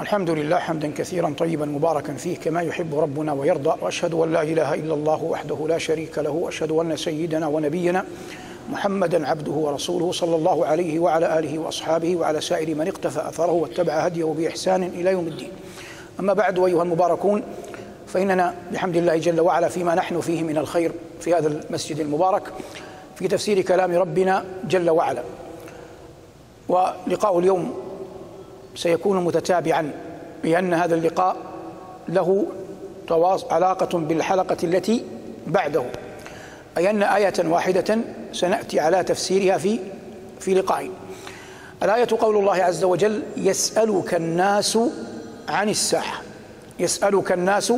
الحمد لله حمدا كثيرا طيبا مباركا فيه كما يحب ربنا ويرضى وأشهد أن لا إله إلا الله وحده لا شريك له وأشهد أن سيدنا ونبينا محمدا عبده ورسوله صلى الله عليه وعلى آله وأصحابه وعلى سائر من اقتفى أثره واتبع هديه بإحسان إلى يوم الدين. أما بعد أيها المباركون فإننا بحمد الله جل وعلا فيما نحن فيه من الخير في هذا المسجد المبارك في تفسير كلام ربنا جل وعلا. ولقاء اليوم سيكون متتابعا لأن هذا اللقاء له علاقة بالحلقة التي بعده. أي أن آية واحدة سنأتي على تفسيرها في في لقاء الآية قول الله عز وجل يسألك الناس عن الساعة. يسألك الناس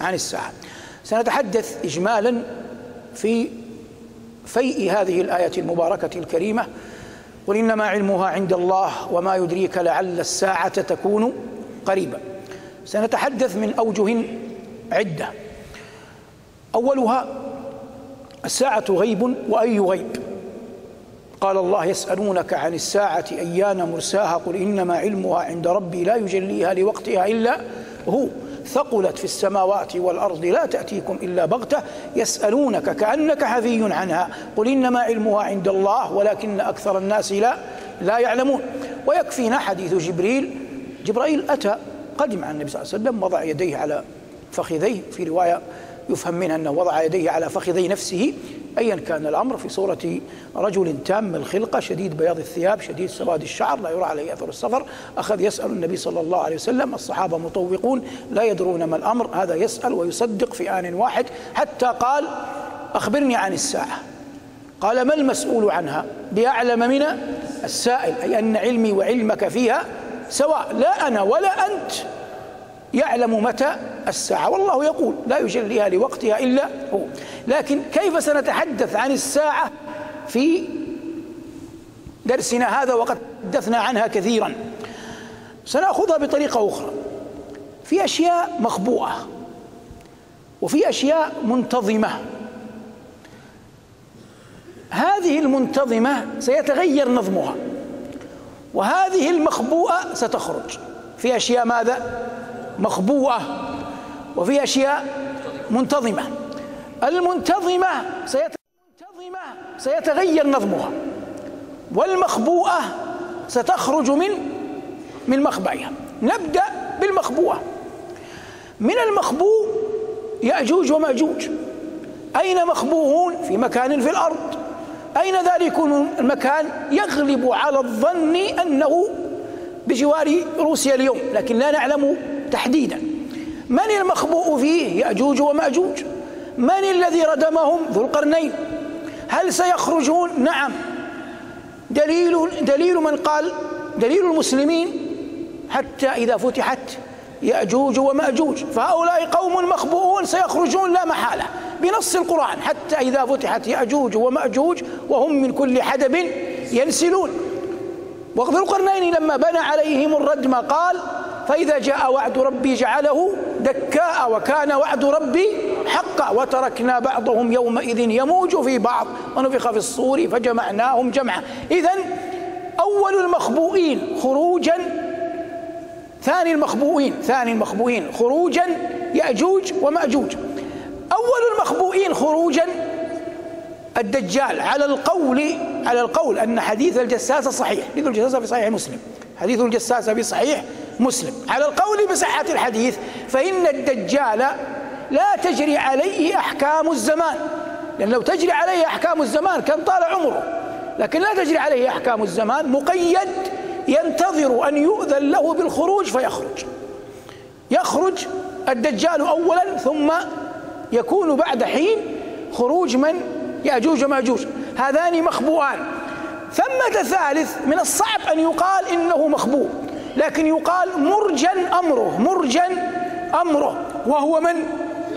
عن الساعة. سنتحدث إجمالا في فيء هذه الآية المباركة الكريمة قل إنما علمها عند الله وما يدريك لعل الساعة تكون قريبا. سنتحدث من أوجه عدة. أولها الساعة غيب وأي غيب؟ قال الله يسألونك عن الساعة أيان مرساها؟ قل إنما علمها عند ربي لا يجليها لوقتها إلا هو. ثقلت في السماوات والأرض لا تأتيكم إلا بغتة يسألونك كأنك حفي عنها. قل إنما علمها عند الله ولكن أكثر الناس لا لا يعلمون. ويكفينا حديث جبريل. جبرائيل أتى قدم على النبي صلى الله عليه وسلم وضع يديه على فخذيه. في رواية يفهم منها أنه وضع يديه على فخذي نفسه. ايا كان الأمر في صورة رجل تام الخلقة شديد بياض الثياب شديد سواد الشعر لا يرى عليه أثر السفر. أخذ يسأل النبي صلى الله عليه وسلم الصحابة مطوقون لا يدرون ما الأمر. هذا يسأل ويصدق في آن واحد حتى قال أخبرني عن الساعة. قال ما المسؤول عنها؟ بأعلم من السائل أي أن علمي وعلمك فيها سواء لا أنا ولا أنت. يعلم متى الساعة. والله يقول لا يجليها لوقتها إلا هو. لكن كيف سنتحدث عن الساعة في درسنا هذا وقد تحدثنا عنها كثيرا؟ سنأخذها بطريقة أخرى. في أشياء مخبوءة وفي أشياء منتظمة. هذه المنتظمة سيتغير نظمها وهذه المخبوءة ستخرج. في أشياء ماذا؟ مخبوءة وفي أشياء منتظمة. المنتظمة سيتغير, نظمها والمخبوءة ستخرج من من مخبئها. نبدأ بالمخبوءة. من المخبوء يأجوج ومأجوج. أين مخبوءون؟ في مكان في الأرض. أين ذلك المكان يغلب على الظن أنه بجوار روسيا اليوم لكن لا نعلم تحديدا. من المخبوء فيه؟ يأجوج ومأجوج. من الذي ردمهم؟ ذو القرنين. هل سيخرجون؟ نعم. دليل دليل من قال؟ دليل المسلمين. حتى إذا فتحت يأجوج ومأجوج. فهؤلاء قوم مخبوؤون سيخرجون لا محالة. بنص القرآن. حتى إذا فتحت يأجوج ومأجوج وهم من كل حدب ينسلون. وذو القرنين لما بنى عليهم الردم قال فإذا جاء وعد ربي جعله دكاء وكان وعد ربي حقا وتركنا بعضهم يومئذ يموج في بعض ونفخ في الصور فجمعناهم جمعا. إذا أول المخبوئين خروجا ثاني المخبوئين ثاني المخبوئين خروجا يأجوج ومأجوج. أول المخبوئين خروجا الدجال على القول على القول أن حديث الجساسة صحيح. حديث الجساسة في صحيح مسلم. حديث الجساسة في صحيح مسلم. على القول بصحة الحديث فإن الدجال لا تجري عليه أحكام الزمان. لأن لو تجري عليه أحكام الزمان كان طال عمره. لكن لا تجري عليه أحكام الزمان مقيد ينتظر أن يؤذن له بالخروج فيخرج. يخرج الدجال أولا ثم يكون بعد حين خروج من؟ يأجوج ومأجوج هذان مخبوءان. ثمة ثالث من الصعب أن يقال إنه مخبوء. لكن يقال مرجن أمره مرجن أمره وهو من؟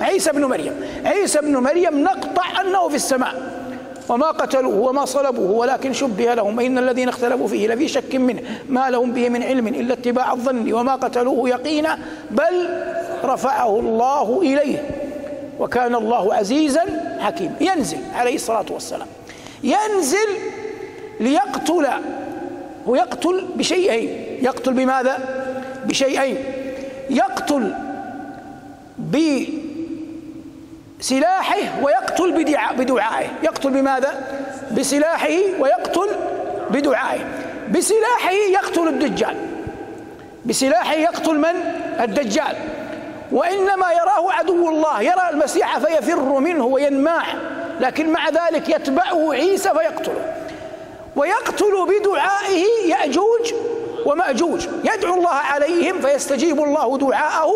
عيسى بن مريم. عيسى بن مريم نقطع أنه في السماء. وما قتلوه وما صلبوه ولكن شبه لهم. إن الذين اختلفوا فيه لفي شك منه. ما لهم به من علم إلا اتباع الظن. وما قتلوه يقينا بل رفعه الله إليه. وكان الله عزيزا حكيما ينزل عليه الصلاة والسلام. ينزل ليقتل هو يقتل بشيئين. يقتل بماذا؟ بشيئين. يقتل بسلاحه ويقتل بدعائه. يقتل بماذا؟ بسلاحه ويقتل بدعائه. بسلاحه يقتل الدجال. بسلاحه يقتل من؟ الدجال. وإنما يراه عدو الله. يرى المسيح فيفر منه وينماع لكن مع ذلك يتبعه عيسى فيقتله. ويقتل بدعائه يأجوج ومأجوج. يدعو الله عليهم فيستجيب الله دعاءه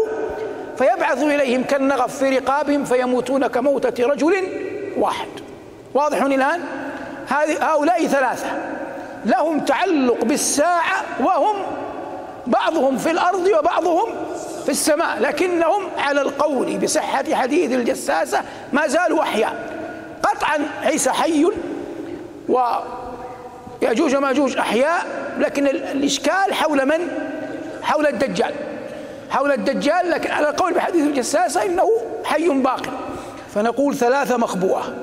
فيبعث إليهم كالنغف في رقابهم فيموتون كموتة رجل واحد. واضح الآن؟ هؤلاء ثلاثة. لهم تعلق بالساعة وهم بعضهم في الأرض وبعضهم في السماء لكنهم على القول بصحة حديث الجساسة ما زالوا أحياء. قطعا عيسى حي ويأجوج وماجوج أحياء لكن الإشكال حول من؟ حول الدجال. حول الدجال لكن على القول بحديث الجساسة إنه حي باق. فنقول ثلاثة مخبوءة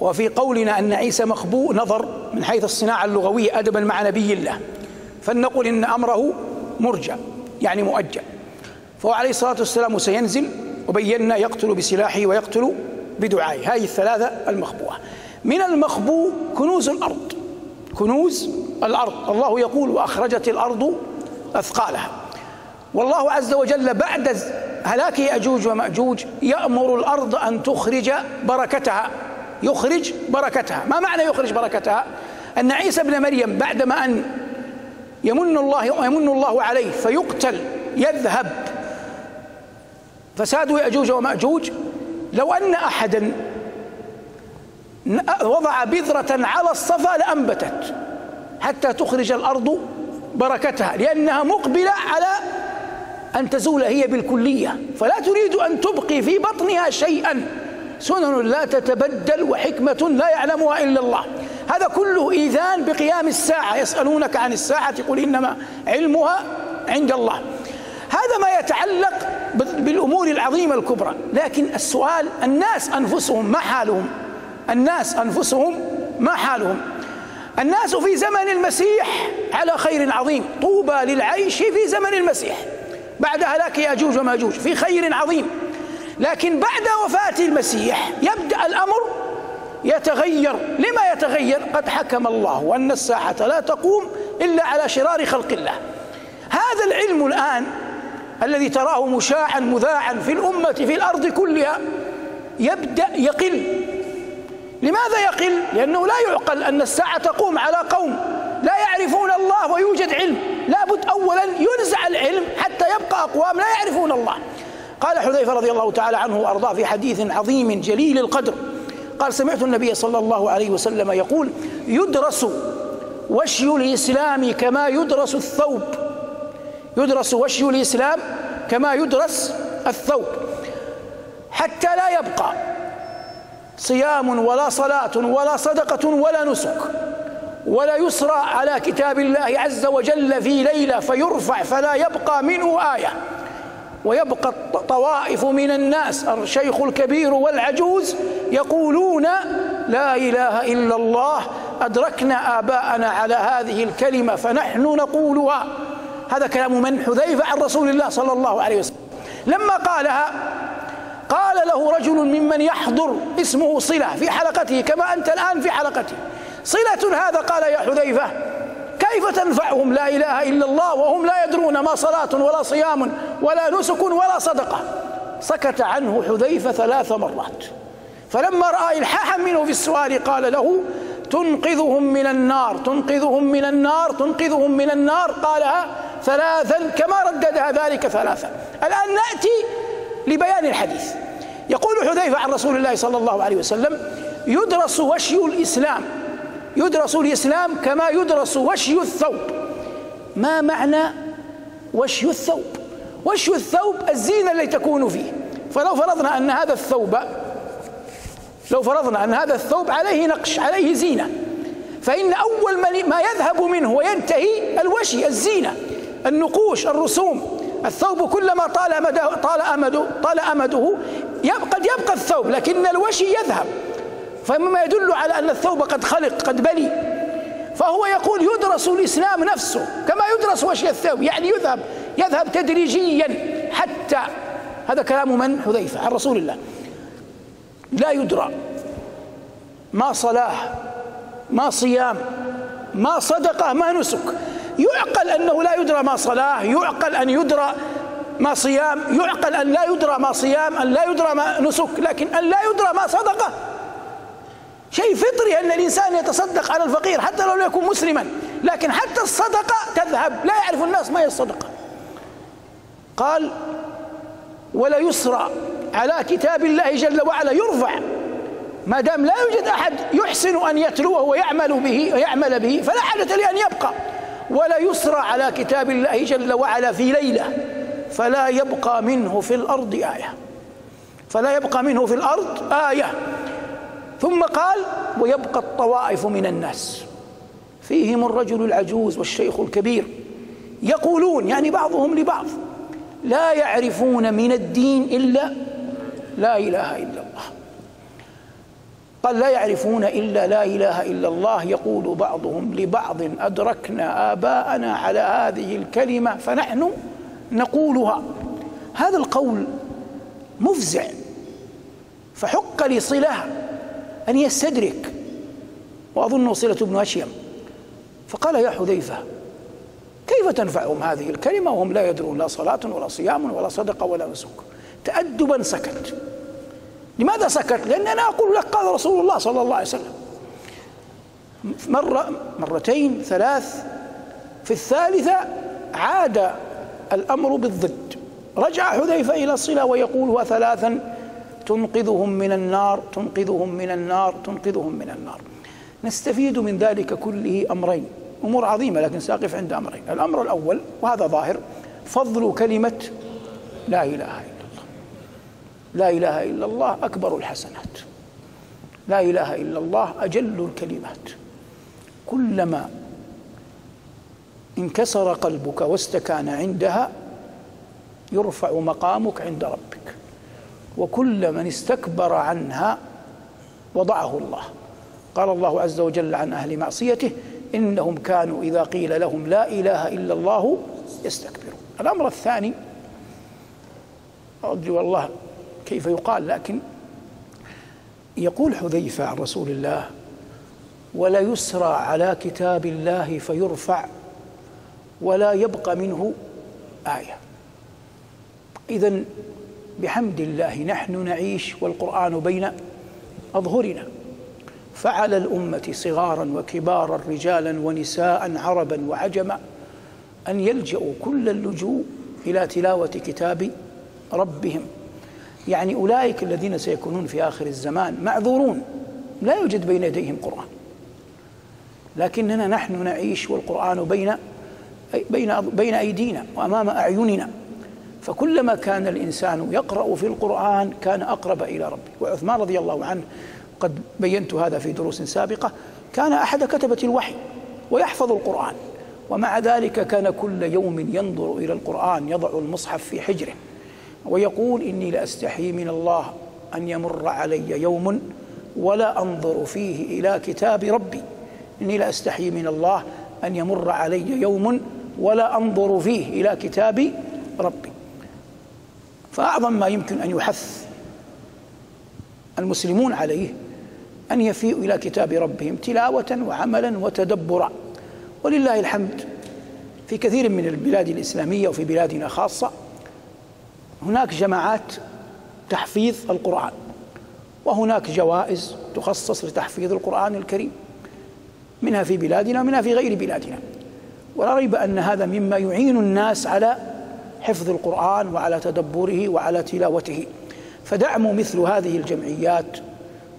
وفي قولنا أن عيسى مخبوء نظر من حيث الصناعة اللغوية أدبا مع نبي الله. فلنقل إن أمره مرجع يعني مؤجل. فهو عليه الصلاة والسلام سينزل وبينا يقتل بسلاحه ويقتل بدعائه. هذه الثلاثة المخبوءة من المخبوء كنوز الأرض. كنوز الأرض. الله يقول وأخرجت الأرض أثقالها. والله عز وجل بعد هلاك يأجوج ومأجوج يأمر الأرض أن تخرج بركتها. يخرج بركتها. ما معنى يخرج بركتها؟ أن عيسى ابن مريم بعدما أن يمن الله يمن الله عليه فيقتل يذهب. فساد يأجوج ومأجوج لو أن أحدا وضع بذرة على الصفا لأنبتت حتى تخرج الأرض بركتها لأنها مقبلة على أن تزول هي بالكلية. فلا تريد أن تبقي في بطنها شيئا. سنن لا تتبدل وحكمة لا يعلمها إلا الله. هذا كله إيذان بقيام الساعة. يسألونك عن الساعة قل إنما علمها عند الله. هذا ما يتعلق بالأمور العظيمة الكبرى. لكن السؤال الناس أنفسهم ما حالهم؟ الناس أنفسهم ما حالهم؟ الناس في زمن المسيح على خير عظيم. طوبى للعيش في زمن المسيح. بعد هلاك ياجوج وماجوج في خير عظيم. لكن بعد وفاة المسيح يبدأ الأمر يتغير. لما يتغير؟ قد حكم الله أن الساعة لا تقوم إلا على شرار خلق الله. هذا العلم الآن الذي تراه مشاعا مذاعا في الأمة في الأرض كلها يبدأ يقل. لماذا يقل؟ لأنه لا يعقل أن الساعة تقوم على قوم لا يعرفون الله ويوجد علم. لابد أولا ينزع العلم حتى يبقى أقوام لا يعرفون الله. قال حذيفة رضي الله تعالى عنه وأرضاه في حديث عظيم جليل القدر. قال سمعت النبي صلى الله عليه وسلم يقول يدرس وشي الإسلام كما يدرس الثوب. يدرس وشي الإسلام كما يدرس الثوب. حتى لا يبقى صيام ولا صلاة ولا صدقة ولا نسك ولا يسرى على كتاب الله عز وجل في ليلة فيرفع فلا يبقى منه آية ويبقى طوائف من الناس. الشيخ الكبير والعجوز يقولون لا إله إلا الله أدركنا آباءنا على هذه الكلمة فنحن نقولها. هذا كلام من حذيفة عن رسول الله صلى الله عليه وسلم. لما قالها قال له رجل ممن يحضر اسمه صلة في حلقته كما أنت الآن في حلقتي. صلة هذا قال يا حذيفة كيف تنفعهم؟ لا إله إلا الله وهم لا يدرون ما صلاة ولا صيام ولا نسك ولا صدقة. سكت عنه حذيفة ثلاث مرات. فلما رأى إلحاحا منه في السؤال قال له تنقذهم من النار تنقذهم من النار تنقذهم من النار. قالها ثلاثا كما رددها ذلك ثلاثا. الآن نأتي لبيان الحديث. يقول حذيفة عن رسول الله صلى الله عليه وسلم يدرس وشي الإسلام يدرس الإسلام كما يدرس وشي الثوب. ما معنى وشي الثوب؟ وشي الثوب الزينة التي تكون فيه. فلو فرضنا أن هذا الثوب لو فرضنا أن هذا الثوب عليه نقش عليه زينة فإن أول ما يذهب منه وينتهي الوشي الزينة النقوش الرسوم الثوب كلما طال أمده طال أمده طال أمده قد يبقى الثوب لكن الوشي يذهب. فمما يدل على أن الثوب قد خلق قد بلي فهو يقول يدرس الإسلام نفسه كما يدرس وشي الثوب. يعني يذهب يذهب تدريجيا حتى هذا كلام من؟ حذيفة عن رسول الله. لا يدرى ما صلاة ما صيام ما صدقة ما نسك. يعقل أنه لا يدرى ما صلاة يعقل أن يدرى ما صيام يعقل أن لا يدرى ما صيام أن لا يدرى ما نسك لكن أن لا يدرى ما صدقة. شيء فطري أن الإنسان يتصدق على الفقير حتى لو لم يكن مسلما لكن حتى الصدقة تذهب. لا يعرف الناس ما هي الصدقة. قال ولا يسرى على كتاب الله جل وعلا يرفع. ما دام لا يوجد أحد يحسن أن يتلوه ويعمل به ويعمل به فلا حاجة لأن يبقى. ولا يسرى على كتاب الله جل وعلا في ليلة. فلا يبقى منه في الأرض آية. فلا يبقى منه في الأرض آية. ثم قال ويبقى الطوائف من الناس. فيهم الرجل العجوز والشيخ الكبير. يقولون يعني بعضهم لبعض لا يعرفون من الدين إلا لا إله إلا الله. قال لا يعرفون إلا لا إله إلا الله. يقول بعضهم لبعض أدركنا آباءنا على هذه الكلمة فنحن نقولها. هذا القول مفزع فحق لصلة أن يستدرك. وأظنه صلة بن أشيم فقال يا حذيفة كيف تنفعهم هذه الكلمة وهم لا يدرون لا صلاة ولا صيام ولا صدقة ولا نسك؟ تأدبا سكت. لماذا سكت؟ لأن أنا أقول لك قال رسول الله صلى الله عليه وسلم مرة مرتين ثلاث في الثالثة عاد الأمر بالضد. رجع حذيفة إلى الصلة ويقول وثلاثا تنقذهم من النار تنقذهم من النار تنقذهم من النار. نستفيد من ذلك كله أمرين. أمور عظيمة لكن ساقف عند أمرين. الأمر الأول وهذا ظاهر فضل كلمة لا إله إلا لا إله إلا الله أكبر الحسنات. لا إله إلا الله أجل الكلمات. كلما انكسر قلبك واستكان عندها يرفع مقامك عند ربك. وكل من استكبر عنها وضعه الله. قال الله عز وجل عن أهل معصيته إنهم كانوا إذا قيل لهم لا إله إلا الله يستكبرون. الأمر الثاني ادري والله كيف يقال لكن يقول حذيفة عن رسول الله ولا يسرى على كتاب الله فيرفع ولا يبقى منه آية. اذا بحمد الله نحن نعيش والقرآن بين أظهرنا. فعلى الأمة صغارا وكبارا رجالا ونساء عربا وعجما أن يلجأوا كل اللجوء إلى تلاوة كتاب ربهم. يعني أولئك الذين سيكونون في آخر الزمان معذورون. لا يوجد بين يديهم قرآن. لكننا نحن نعيش والقرآن بين بين بين أيدينا وأمام أعيننا. فكلما كان الإنسان يقرأ في القرآن كان أقرب إلى ربه. وعثمان رضي الله عنه قد بينت هذا في دروس سابقة. كان أحد كتبة الوحي ويحفظ القرآن. ومع ذلك كان كل يوم ينظر إلى القرآن يضع المصحف في حجره. ويقول إني لأستحي من الله أن يمر علي يوم ولا أنظر فيه إلى كتاب ربي. إني لأستحي من الله أن يمر علي يوم ولا أنظر فيه إلى كتاب ربي. فأعظم ما يمكن أن يحث المسلمون عليه أن يفيئوا إلى كتاب ربهم تلاوة وعملا وتدبرا. ولله الحمد في كثير من البلاد الإسلامية وفي بلادنا خاصة هناك جماعات تحفيظ القرآن وهناك جوائز تخصص لتحفيظ القرآن الكريم منها في بلادنا ومنها في غير بلادنا. ولا ريب أن هذا مما يعين الناس على حفظ القرآن وعلى تدبره وعلى تلاوته. فدعم مثل هذه الجمعيات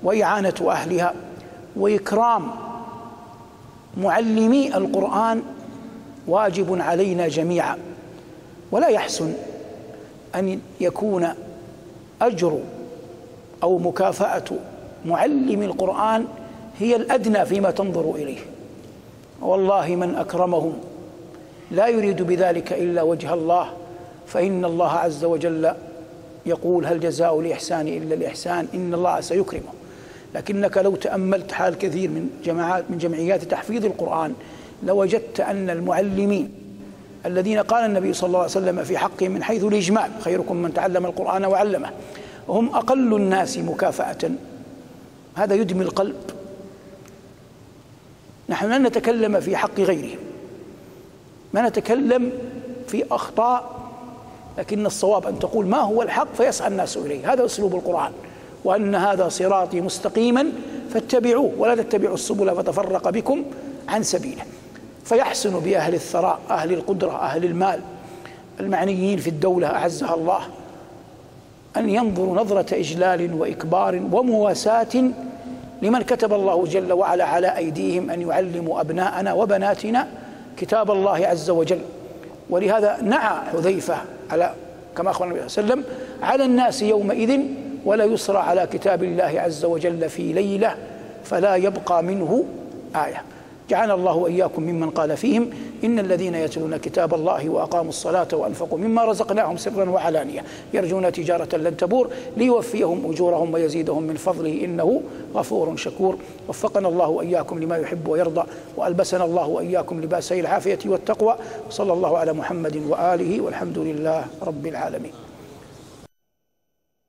وإعانة أهلها وإكرام معلمي القرآن واجب علينا جميعا. ولا يحسن أن يكون أجر أو مكافأة معلم القرآن هي الأدنى فيما تنظر إليه. والله من أكرمهم لا يريد بذلك إلا وجه الله فإن الله عز وجل يقول هل جزاء الإحسان إلا الإحسان إن الله سيكرمه. لكنك لو تأملت حال كثير من جماعات من جمعيات تحفيظ القرآن لوجدت أن المعلمين الذين قال النبي صلى الله عليه وسلم في حقهم من حيث الإجمال خيركم من تعلم القرآن وعلمه. هم أقل الناس مكافأة. هذا يدمي القلب. نحن لن نتكلم في حق غيرهم ما نتكلم في أخطاء لكن الصواب أن تقول ما هو الحق فيسعى الناس إليه. هذا أسلوب القرآن. وأن هذا صراطي مستقيما فاتبعوه ولا تتبعوا السبل فتفرق بكم عن سبيله. فيحسن بأهل الثراء أهل القدرة أهل المال المعنيين في الدولة أعزها الله أن ينظروا نظرة إجلال وإكبار ومواساة لمن كتب الله جل وعلا على أيديهم أن يعلموا أبناءنا وبناتنا كتاب الله عز وجل. ولهذا نعى حذيفة على كما أخبر النبي صلى الله عليه وسلم على الناس يومئذ ولا يسرى على كتاب الله عز وجل في ليلة فلا يبقى منه آية. جعلنا الله وإياكم ممن قال فيهم إن الذين يتلون كتاب الله وأقاموا الصلاة وأنفقوا مما رزقناهم سرا وعلانية. يرجون تجارة لن تبور ليوفيهم أجورهم ويزيدهم من فضله إنه غفور شكور. وفقنا الله وإياكم لما يحب ويرضى وألبسنا الله وإياكم لبأسي العافية والتقوى. صلى الله على محمد وآله والحمد لله رب العالمين.